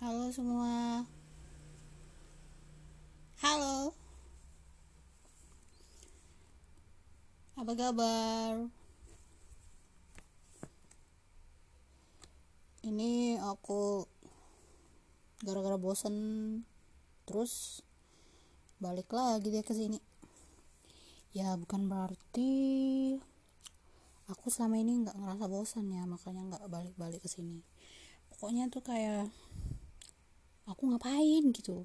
Halo semua. Halo. Apa kabar? Ini aku gara-gara bosan terus balik lagi dia ke sini. Ya bukan berarti aku selama ini nggak ngerasa bosan ya makanya nggak balik-balik ke sini. Pokoknya tuh kayak aku ngapain gitu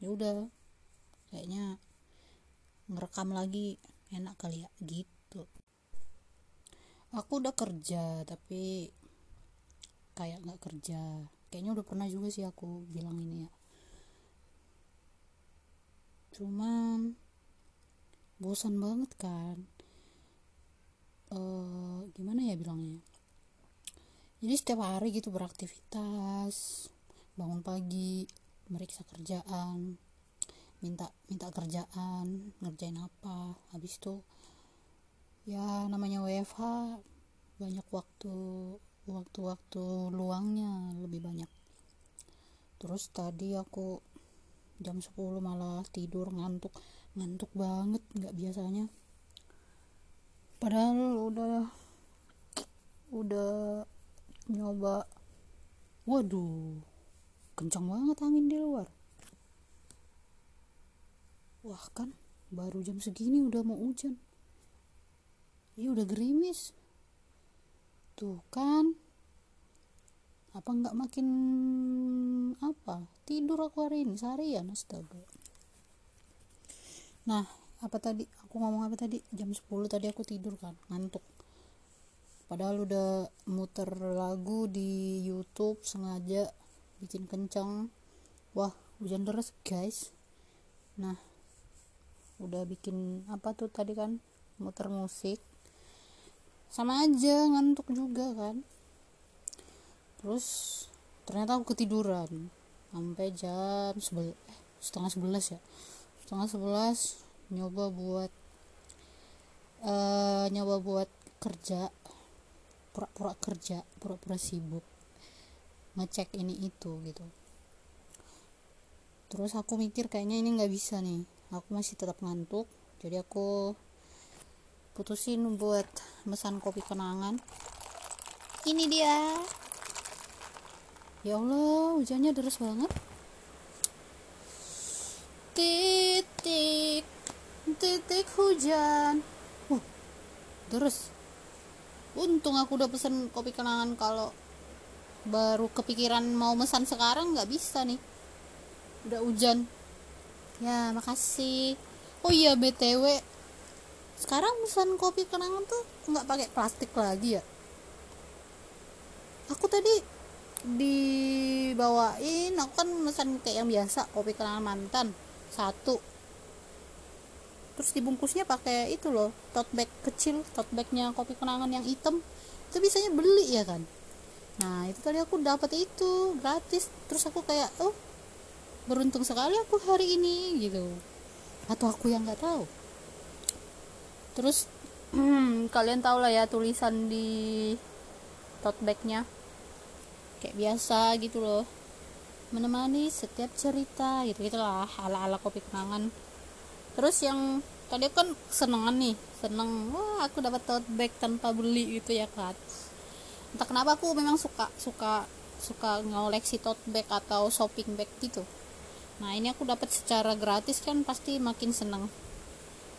ya udah kayaknya ngerekam lagi enak kali ya gitu. Aku udah kerja tapi kayak nggak kerja. Kayaknya udah pernah juga sih aku bilang ini ya. Cuman bosan banget kan. Uh, gimana ya bilangnya? Jadi setiap hari gitu beraktivitas bangun pagi meriksa kerjaan minta minta kerjaan ngerjain apa. Habis itu ya namanya WFH banyak waktu waktu-waktu luangnya lebih banyak. Terus tadi aku jam 10 malah tidur ngantuk ngantuk banget nggak biasanya. Padahal udah udah nyoba. Waduh kencang banget angin di luar. Wah kan baru jam segini udah mau hujan. Ya udah gerimis. Tuh kan. Apa nggak makin apa? Tidur aku hari ini seharian astaga. Nah apa tadi? Aku ngomong apa tadi? Jam 10 tadi aku tidur kan ngantuk. Padahal udah muter lagu di YouTube sengaja bikin kencang wah hujan deras guys. Nah udah bikin apa tuh tadi kan? Muter musik. Sama aja ngantuk juga kan? Terus ternyata aku ketiduran. Sampai jam sebel eh, setengah sebelas ya? Setengah sebelas nyoba buat uh, nyoba buat kerja. Pura-pura kerja pura-pura sibuk ngecek ini itu gitu. Terus aku mikir kayaknya ini nggak bisa nih. Aku masih tetap ngantuk jadi aku putusin buat pesan kopi kenangan. Ini dia. Ya Allah hujannya deras banget. Titik titik hujan. Uh deras. Untung aku udah pesen kopi kenangan kalau baru kepikiran mau mesan sekarang nggak bisa nih. Udah hujan. Ya makasih. Oh iya btw sekarang mesan kopi kenangan tuh nggak pakai plastik lagi ya? Aku tadi dibawain aku kan mesan kayak yang biasa kopi kenangan mantan satu. Terus dibungkusnya pakai itu loh tote bag kecil tote bagnya kopi kenangan yang hitam. Itu biasanya beli ya kan nah itu tadi aku dapat itu gratis. Terus aku kayak oh beruntung sekali aku hari ini gitu. Atau aku yang nggak tahu. Terus kalian tahu lah ya tulisan di tote bagnya kayak biasa gitu loh. Menemani setiap cerita gitu gitulah. Ala ala kopi kenangan. Terus yang tadi kan senengan nih. Seneng wah aku dapat tote bag tanpa beli gitu ya kan entah kenapa aku memang suka suka suka ngoleksi tote bag atau shopping bag gitu. Nah ini aku dapat secara gratis kan pasti makin seneng.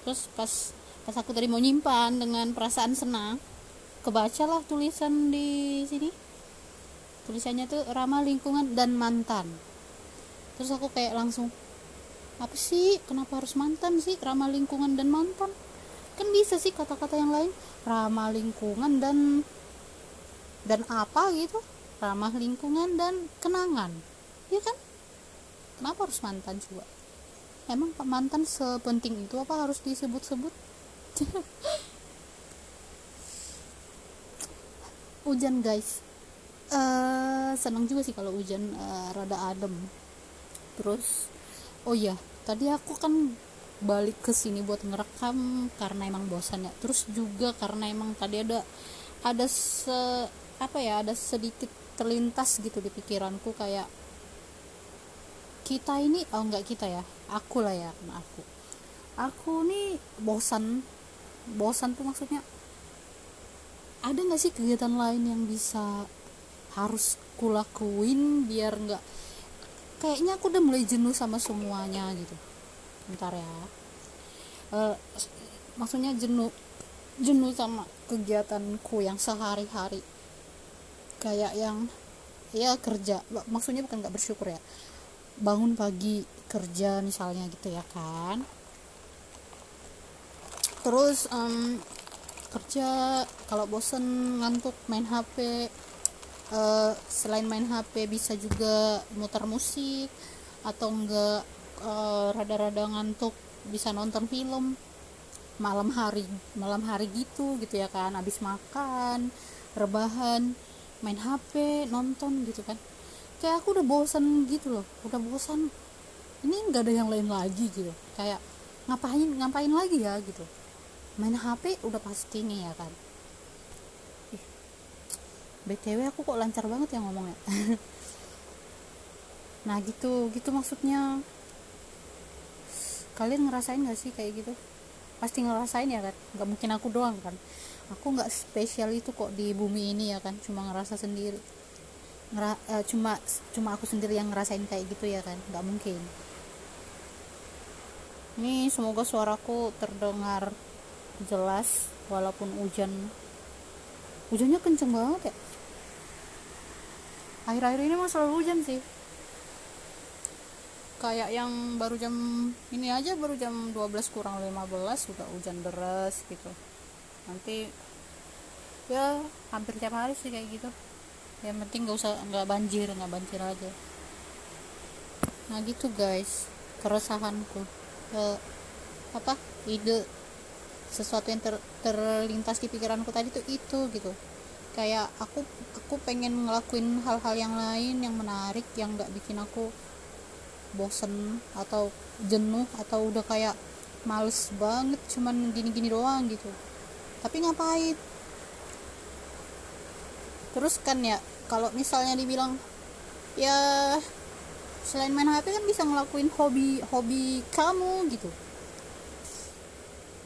Terus pas pas aku tadi mau nyimpan dengan perasaan senang kebacalah tulisan di sini. Tulisannya tuh ramah lingkungan dan mantan. Terus aku kayak langsung apa sih? Kenapa harus mantan sih? Ramah lingkungan dan mantan? Kan bisa sih kata-kata yang lain ramah lingkungan dan dan apa gitu ramah lingkungan dan kenangan ya kan? Kenapa harus mantan coba? Emang mantan sepenting itu apa harus disebut-sebut? Hujan guys. Uh, senang juga sih kalau hujan uh, rada adem. Terus oh iya tadi aku kan balik ke sini buat ngerekam karena emang bosan ya. Terus juga karena emang tadi ada ada se apa ya ada sedikit terlintas gitu di pikiranku kayak kita ini oh enggak kita ya aku lah ya aku. Aku nih bosan bosan tuh maksudnya. Ada nggak sih kegiatan lain yang bisa harus kulakuin biar nggak kayaknya aku udah mulai jenuh sama semuanya gitu. Bentar ya. Uh, maksudnya jenuh jenuh sama kegiatanku yang sehari-hari kayak yang ya kerja maksudnya bukan nggak bersyukur ya. Bangun pagi kerja misalnya gitu ya kan. Terus um, kerja kalau bosen ngantuk main HP uh, eh, selain main HP bisa juga muter musik atau enggak uh, rada-rada ngantuk bisa nonton film. Malam hari malam hari gitu gitu ya kan. Habis makan rebahan main HP nonton gitu kan. Kayak aku udah bosan gitu loh udah bosan ini nggak ada yang lain lagi gitu. Kayak ngapain ngapain lagi ya gitu. Main HP udah pasti nih ya kan. Btw aku kok lancar banget ya ngomongnya. Nah gitu gitu maksudnya. Kalian ngerasain gak sih kayak gitu? Pasti ngerasain ya kan? Nggak mungkin aku doang kan aku nggak spesial itu kok di bumi ini ya kan cuma ngerasa sendiri. Ngera, uh, cuma cuma aku sendiri yang ngerasain kayak gitu ya kan nggak mungkin. Ini semoga suaraku terdengar jelas walaupun hujan. Hujannya kenceng banget ya. Akhir-akhir ini masalah hujan sih. Kayak yang baru jam ini aja baru jam 12 kurang 15 udah hujan deras gitu nanti ya hampir tiap hari sih kayak gitu. Yang penting gak usah nggak banjir nggak banjir aja. Nah gitu guys keresahanku. Uh, apa ide sesuatu yang ter, terlintas di pikiranku tadi tuh itu gitu. Kayak aku aku pengen ngelakuin hal-hal yang lain yang menarik yang nggak bikin aku bosen atau jenuh atau udah kayak males banget cuman gini-gini doang gitu tapi ngapain? Terus kan ya kalau misalnya dibilang ya selain main HP kan bisa ngelakuin hobi hobi kamu gitu.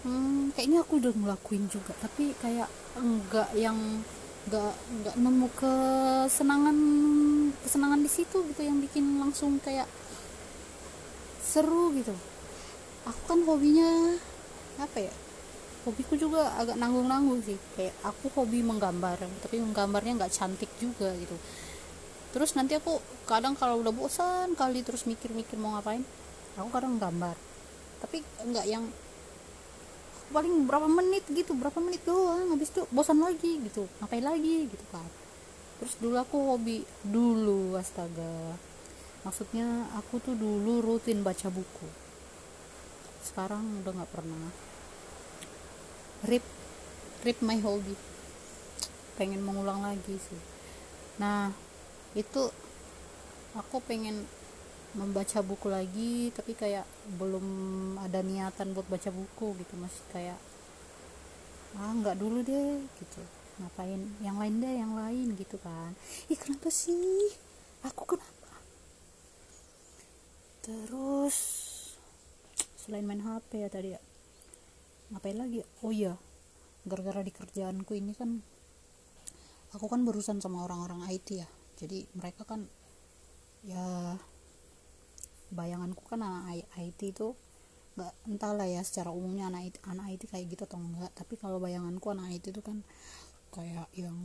Hmm, kayaknya aku udah ngelakuin juga tapi kayak enggak yang enggak enggak nemu kesenangan kesenangan di situ gitu yang bikin langsung kayak seru gitu. Aku kan hobinya apa ya hobiku juga agak nanggung-nanggung sih. Kayak aku hobi menggambar tapi menggambarnya nggak cantik juga gitu. Terus nanti aku kadang kalau udah bosan kali terus mikir-mikir mau ngapain aku kadang gambar. Tapi nggak yang paling berapa menit gitu berapa menit doang habis itu bosan lagi gitu. Ngapain lagi gitu kan. Terus dulu aku hobi dulu astaga. Maksudnya aku tuh dulu rutin baca buku. Sekarang udah nggak pernah rip rip my hobby pengen mengulang lagi sih. Nah itu aku pengen membaca buku lagi tapi kayak belum ada niatan buat baca buku gitu. Masih kayak ah nggak dulu deh gitu. Ngapain? Yang lain deh yang lain gitu kan. Ih kenapa sih? Aku kenapa? Terus selain main HP ya tadi ya ngapain lagi? Oh iya gara-gara di kerjaanku ini kan aku kan berurusan sama orang-orang IT ya. Jadi mereka kan ya bayanganku kan anak IT itu nggak entahlah ya secara umumnya anak IT, anak IT kayak gitu atau enggak tapi kalau bayanganku anak IT itu kan kayak yang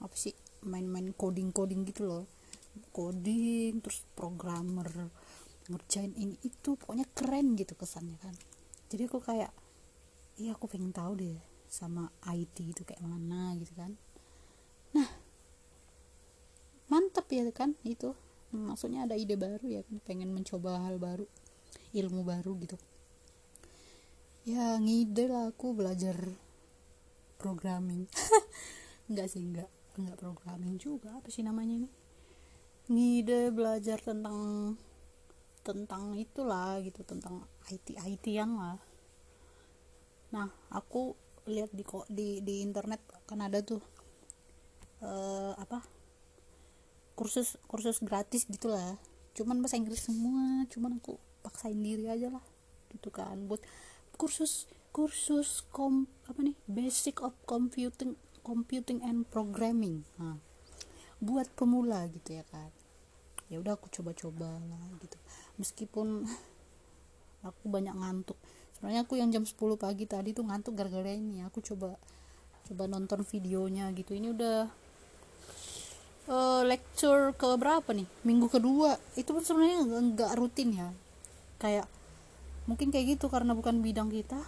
apa sih main-main coding-coding gitu loh. Coding terus programmer ngerjain ini itu pokoknya keren gitu kesannya kan jadi aku kayak iya aku pengen tahu deh sama IT itu kayak mana gitu kan. Nah mantep ya kan itu. Maksudnya ada ide baru ya pengen mencoba hal baru ilmu baru gitu. Ya ngide lah aku belajar programming. Enggak sih enggak enggak programming juga apa sih namanya ini? Ngide belajar tentang tentang itulah gitu tentang IT ITan lah. Nah aku lihat di kok di di internet kan ada tuh uh, apa kursus kursus gratis gitulah. Cuman bahasa Inggris semua cuman aku paksain diri aja lah gitu kan. Buat kursus kursus kom apa nih basic of computing computing and programming. Nah, buat pemula gitu ya kan. Ya udah aku coba-coba lah gitu meskipun aku banyak ngantuk. Sebenarnya aku yang jam 10 pagi tadi tuh ngantuk gara-gara ini. Aku coba coba nonton videonya gitu. Ini udah uh, lecture ke berapa nih? Minggu kedua. Itu pun sebenarnya nggak rutin ya. Kayak mungkin kayak gitu karena bukan bidang kita.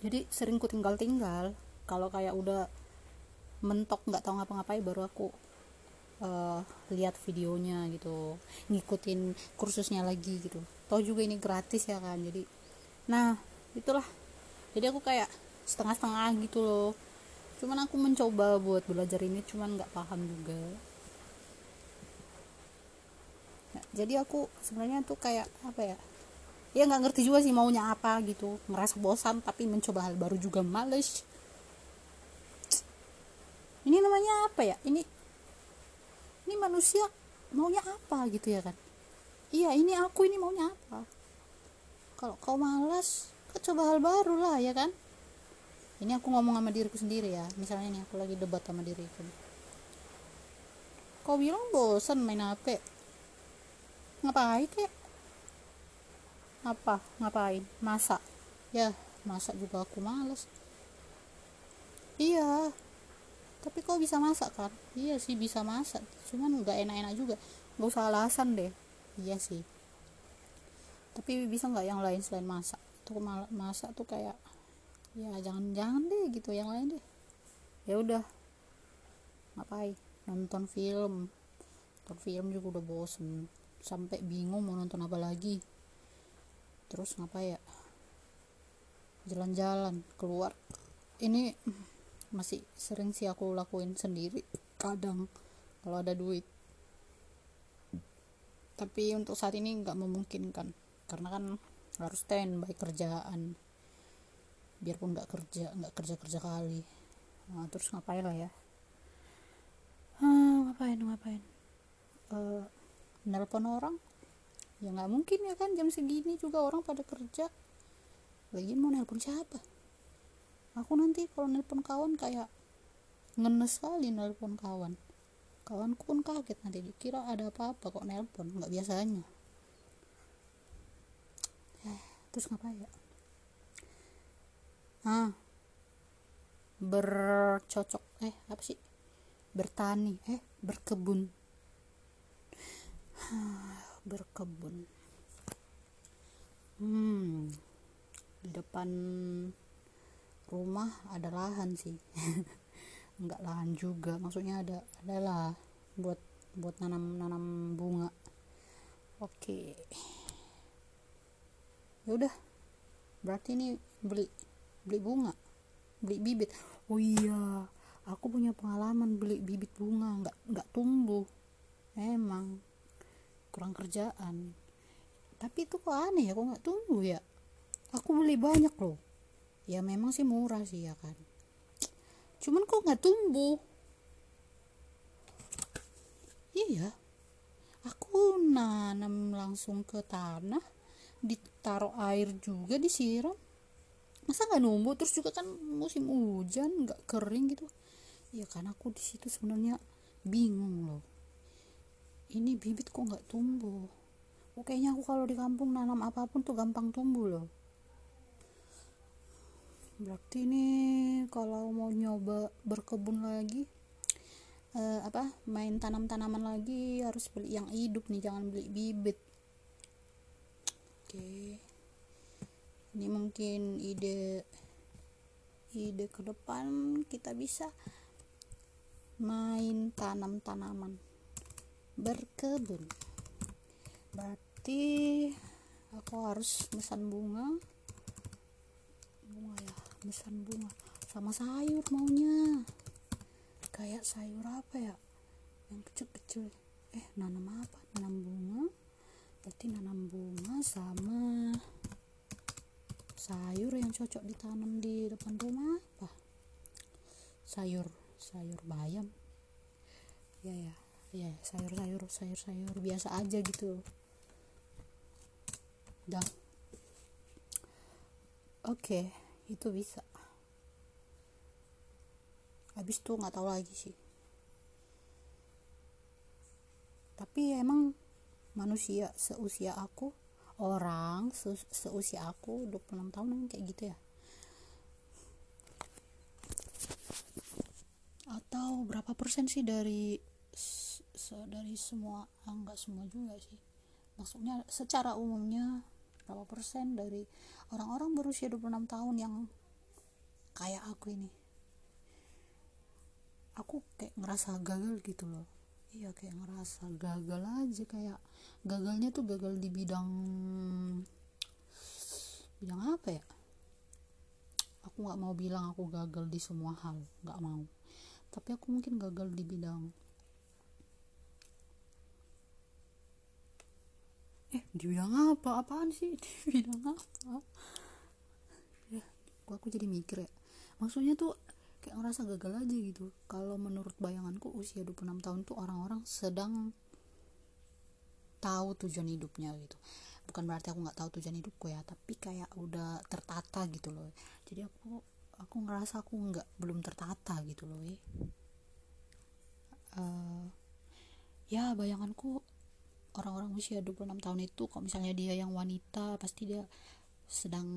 Jadi sering ku tinggal tinggal kalau kayak udah mentok nggak tahu ngapa-ngapain baru aku uh, lihat videonya gitu ngikutin kursusnya lagi gitu. Tau juga ini gratis ya kan jadi nah itulah. Jadi aku kayak setengah-setengah gitu loh. Cuman aku mencoba buat belajar ini cuman nggak paham juga. Nah, jadi aku sebenarnya tuh kayak apa ya ya nggak ngerti juga sih maunya apa gitu. Ngerasa bosan tapi mencoba hal baru juga males. Ini namanya apa ya? Ini ini manusia maunya apa? gitu ya kan. Iya ini aku ini maunya apa? Kalau kau malas kau coba hal baru lah ya kan. Ini aku ngomong sama diriku sendiri ya. Misalnya nih aku lagi debat sama diriku kau bilang bosan main HP ngapain kek? Apa? Ngapain? Masak. Ya masak juga aku males. Iya tapi kau bisa masak kan iya sih bisa masak. Cuman nggak enak-enak juga. Nggak usah alasan deh. Iya sih. Tapi bisa nggak yang lain selain masak? Tuh masak tuh kayak ya jangan jangan deh gitu yang lain deh. Ya udah. Ngapain? Nonton film. Nonton film juga udah bosen. Sampai bingung mau nonton apa lagi. Terus ngapain ya? Jalan-jalan keluar. Ini masih sering sih aku lakuin sendiri kadang kalau ada duit. Tapi untuk saat ini nggak memungkinkan karena kan harus standby kerjaan. Biarpun nggak kerja nggak kerja kerja kali. Nah, terus ngapain lah ya? Hmm, ngapain ngapain? Uh, nelpon orang? Ya nggak mungkin ya kan jam segini juga orang pada kerja. Lagi mau nelpon siapa aku nanti kalau nelpon kawan kayak ngenes sekali nelpon kawan. Kawanku pun kaget nanti dikira ada apa-apa kok nelpon nggak biasanya. Eh, terus ngapain ya? Ah bercocok eh apa sih? Bertani eh berkebun. Berkebun. Hmm di depan rumah ada lahan sih. Nggak lahan juga maksudnya ada adalah buat buat nanam nanam bunga. Oke. Ya udah. Berarti ini beli beli bunga beli bibit. Oh iya aku punya pengalaman beli bibit bunga nggak nggak tumbuh. Emang kurang kerjaan. Tapi itu kok aneh ya kok nggak tumbuh ya? Aku beli banyak loh ya memang sih murah sih ya kan. Cuman kok nggak tumbuh? Iya. Aku nanam langsung ke tanah ditaruh air juga disiram. Masa nggak numbuh terus juga kan musim hujan nggak kering gitu. Ya kan aku di situ sebenarnya bingung loh. Ini bibit kok nggak tumbuh? Oh, kayaknya aku kalau di kampung nanam apa pun tuh gampang tumbuh loh berarti ini kalau mau nyoba berkebun lagi eh, apa main tanam-tanaman lagi harus beli yang hidup nih jangan beli bibit. Oke. Ini mungkin ide ide ke depan kita bisa main tanam-tanaman berkebun. Berarti aku harus mesan bunga. Bunga ya mesan bunga. Sama sayur maunya. Kayak sayur apa ya? Yang kecil-kecil. Eh nanam apa? Nanam bunga. Berarti nanam bunga sama sayur yang cocok ditanam di depan rumah apa? Sayur sayur bayam. Ya ya. Ya sayur-sayur sayur-sayur biasa aja gitu. Dah. Oke itu bisa. Habis tuh nggak tahu lagi sih. Tapi emang manusia seusia aku orang se seusia aku 26 tahun kayak gitu ya. Atau berapa persen sih dari se dari semua ah, semua juga sih. Maksudnya secara umumnya berapa persen dari orang-orang berusia 26 tahun yang kayak aku ini? Aku kayak ngerasa gagal gitu loh. Iya kayak ngerasa gagal aja kayak gagalnya tuh gagal di bidang bidang apa ya? Aku nggak mau bilang aku gagal di semua hal nggak mau. Tapi aku mungkin gagal di bidang eh di bidang apa? Apaan sih? Di bidang apa? Ya aku jadi mikir ya. Maksudnya tuh kayak ngerasa gagal aja gitu. Kalau menurut bayanganku usia 26 tahun tuh orang-orang sedang tahu tujuan hidupnya gitu. Bukan berarti aku nggak tahu tujuan hidupku ya tapi kayak udah tertata gitu loh. Jadi aku aku ngerasa aku nggak belum tertata gitu loh ya uh, ya bayanganku orang-orang usia 26 tahun itu kalau misalnya dia yang wanita pasti dia sedang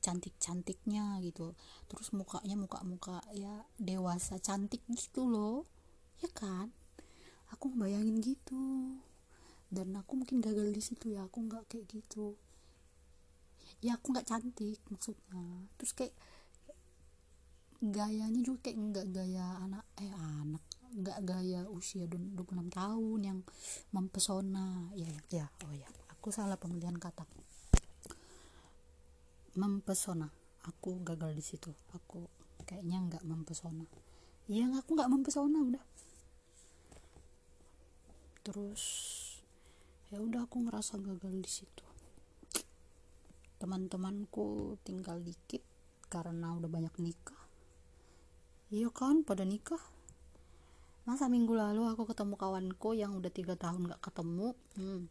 cantik-cantiknya gitu. Terus mukanya muka-muka ya dewasa cantik gitu loh. Ya kan? Aku bayangin gitu. Dan aku mungkin gagal di situ ya aku nggak kayak gitu. Ya aku nggak cantik maksudnya. Terus kayak gayanya juga kayak nggak gaya anak eh anak nggak gaya usia 26 tahun yang mempesona ya. Ya oh ya. Aku salah pemilihan kata. Mempesona. Aku gagal di situ. Aku kayaknya nggak mempesona. Iya aku nggak mempesona udah. Terus ya udah aku ngerasa gagal di situ. Teman-temanku tinggal dikit karena udah banyak nikah. Iya kan pada nikah masa minggu lalu aku ketemu kawanku yang udah tiga tahun gak ketemu? Hmm,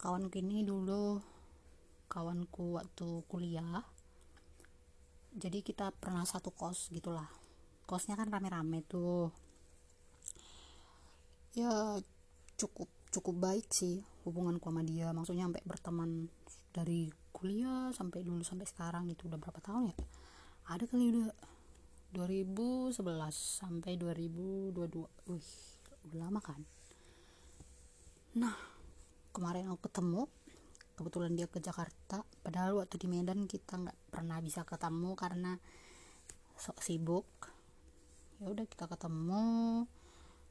kawan kini dulu kawanku waktu kuliah. Jadi kita pernah satu kos gitulah. Kosnya kan rame-rame tuh. Ya cukup cukup baik sih hubunganku sama dia. Maksudnya sampai berteman dari kuliah sampai dulu sampai sekarang itu udah berapa tahun ya? Ada kali udah 2011 sampai 2022 wih udah lama kan? Nah kemarin aku ketemu kebetulan dia ke Jakarta. Padahal waktu di Medan kita nggak pernah bisa ketemu karena sok sibuk. Ya udah kita ketemu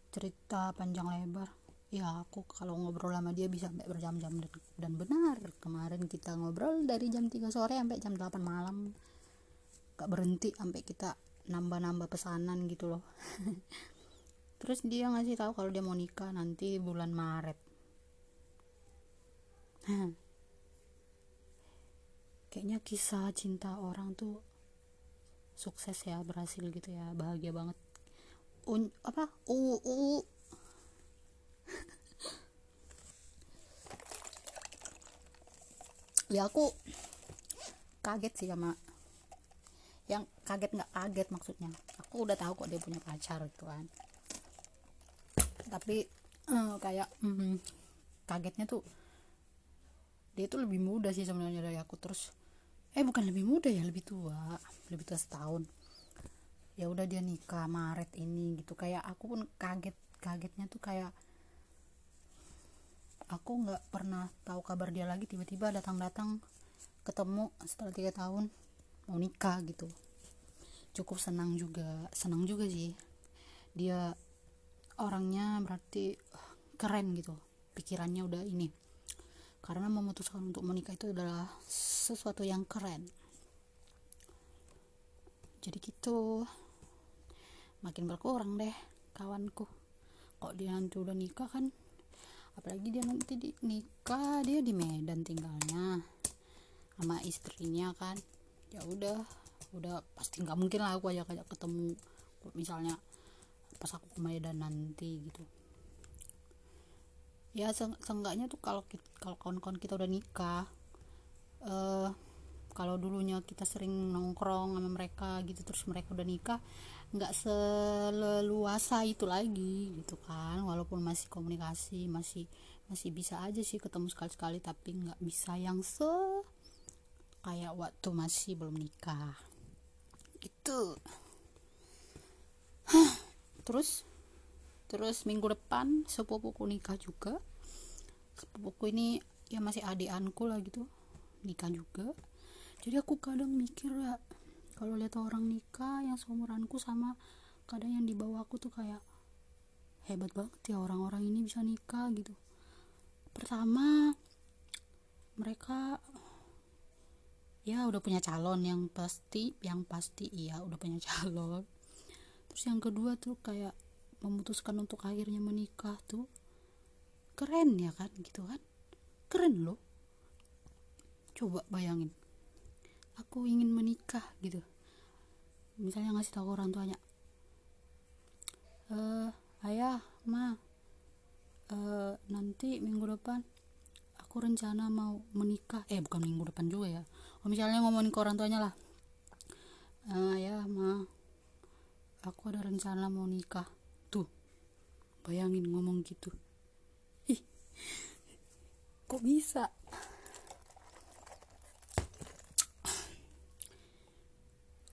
cerita panjang lebar. Ya aku kalau ngobrol sama dia bisa sampai berjam-jam. Dan, benar kemarin kita ngobrol dari jam 3 sore sampai jam 8 malam. Gak berhenti sampai kita nambah-nambah pesanan gitu loh. Terus dia ngasih tahu kalau dia mau nikah nanti bulan Maret. Kayaknya kisah cinta orang tuh sukses ya berhasil gitu ya bahagia banget. Un, apa? U u. Ya aku kaget sih sama yang kaget nggak kaget maksudnya. Aku udah tahu kok dia punya pacar gitu kan. Tapi uh, kayak mm, kagetnya tuh dia tuh lebih muda sih sebenarnya dari aku. Terus eh bukan lebih muda ya lebih tua. Lebih tua setahun. Ya udah dia nikah Maret ini gitu. Kayak aku pun kaget kagetnya tuh kayak aku nggak pernah tahu kabar dia lagi. Tiba-tiba datang-datang ketemu setelah tiga tahun mau nikah gitu. Cukup senang juga senang juga sih. Dia orangnya berarti keren gitu. Pikirannya udah ini. Karena memutuskan untuk menikah itu adalah sesuatu yang keren. Jadi gitu. Makin berkurang deh kawanku. Kok dia nanti udah nikah kan? Apalagi dia nanti di, nikah dia di Medan tinggalnya sama istrinya kan ya udah udah pasti nggak mungkin lah aku ajak ajak ketemu misalnya pas aku ke Medan nanti gitu. Ya seenggaknya tuh kalau kalau kawan-kawan kita udah nikah uh, kalau dulunya kita sering nongkrong sama mereka gitu terus mereka udah nikah nggak seleluasa itu lagi gitu kan. Walaupun masih komunikasi masih masih bisa aja sih ketemu sekali-sekali tapi nggak bisa yang se kayak waktu masih belum nikah. Itu terus terus minggu depan sepupuku nikah juga. Sepupuku ini ya masih adikanku lah gitu nikah juga. Jadi aku kadang mikir ya kalau lihat orang nikah yang seumuranku sama kadang yang di bawah aku tuh kayak hebat banget ya orang-orang ini bisa nikah gitu. Pertama mereka ya udah punya calon. Yang pasti yang pasti iya udah punya calon. Terus yang kedua tuh kayak memutuskan untuk akhirnya menikah tuh keren ya kan gitu kan? Keren loh. Coba bayangin. Aku ingin menikah gitu. Misalnya ngasih tahu orang tuanya eh ayah ma uh, nanti minggu depan aku rencana mau menikah. Eh bukan minggu depan juga ya oh, misalnya ngomongin ke orang tuanya lah. Uh, ayah ma. Aku ada rencana mau nikah. Tuh bayangin ngomong gitu. Ih kok bisa?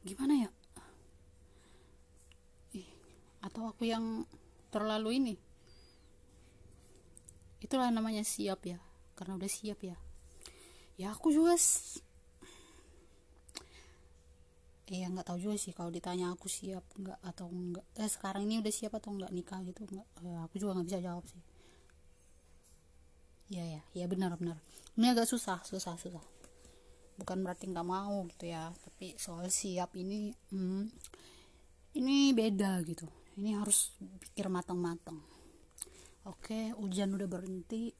Gimana ya? Ih atau aku yang terlalu ini? Itulah namanya siap ya. Karena udah siap ya. Ya aku juga eh ya nggak tahu juga sih kalau ditanya aku siap nggak atau enggak eh sekarang ini udah siap atau enggak nikah gitu nggak. Eh, aku juga nggak bisa jawab sih. Ya ya ya benar benar. Ini agak susah susah susah. Bukan berarti nggak mau gitu ya tapi soal siap ini hmm, ini beda gitu. Ini harus pikir matang-matang. Oke hujan udah berhenti.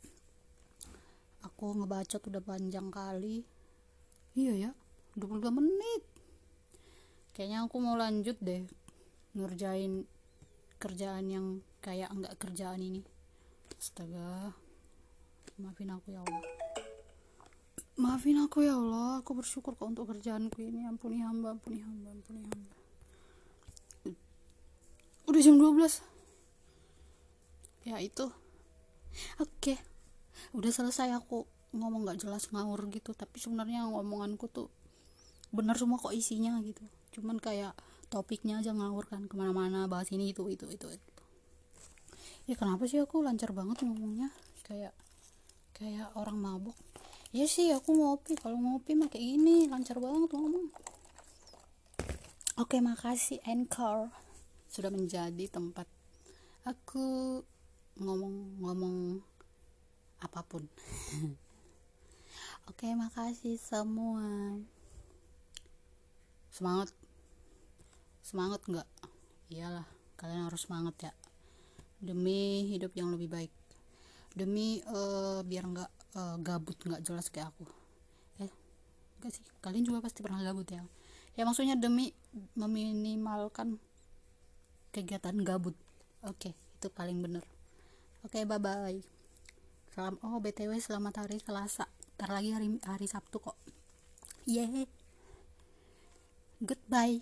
Aku ngebacot udah panjang kali. Iya ya. 22 menit kayaknya aku mau lanjut deh ngerjain kerjaan yang kayak enggak kerjaan ini. Astaga. Maafin aku ya Allah. Maafin aku ya Allah. Aku bersyukur kok untuk kerjaanku ini. Ampuni hamba ampuni hamba ampuni hamba. Udah jam 12 ya itu. Oke. Udah selesai aku ngomong gak jelas ngawur gitu. Tapi sebenarnya ngomonganku tuh benar semua kok isinya gitu cuman kayak topiknya aja ngawur kan ke mana-mana bahas ini itu itu itu itu. Ya kenapa sih aku lancar banget ngomongnya? Kayak kayak orang mabuk. Ya sih aku ngopi. Kalau ngopi mah kayak gini lancar banget ngomong. Oke makasih Anchor. Sudah menjadi tempat aku ngomong-ngomong apa pun. Oke makasih semua semangat. Semangat nggak? Iyalah kalian harus semangat ya. Demi hidup yang lebih baik. Demi uh, biar nggak uh, gabut nggak jelas kayak aku. Eh enggak sih? Kalian juga pasti pernah gabut ya? Ya maksudnya demi meminimalkan kegiatan gabut. Oke okay, itu paling bener oke okay, bye bye salam oh btw selamat hari selasa. Ntar lagi hari hari sabtu kok. Yeah goodbye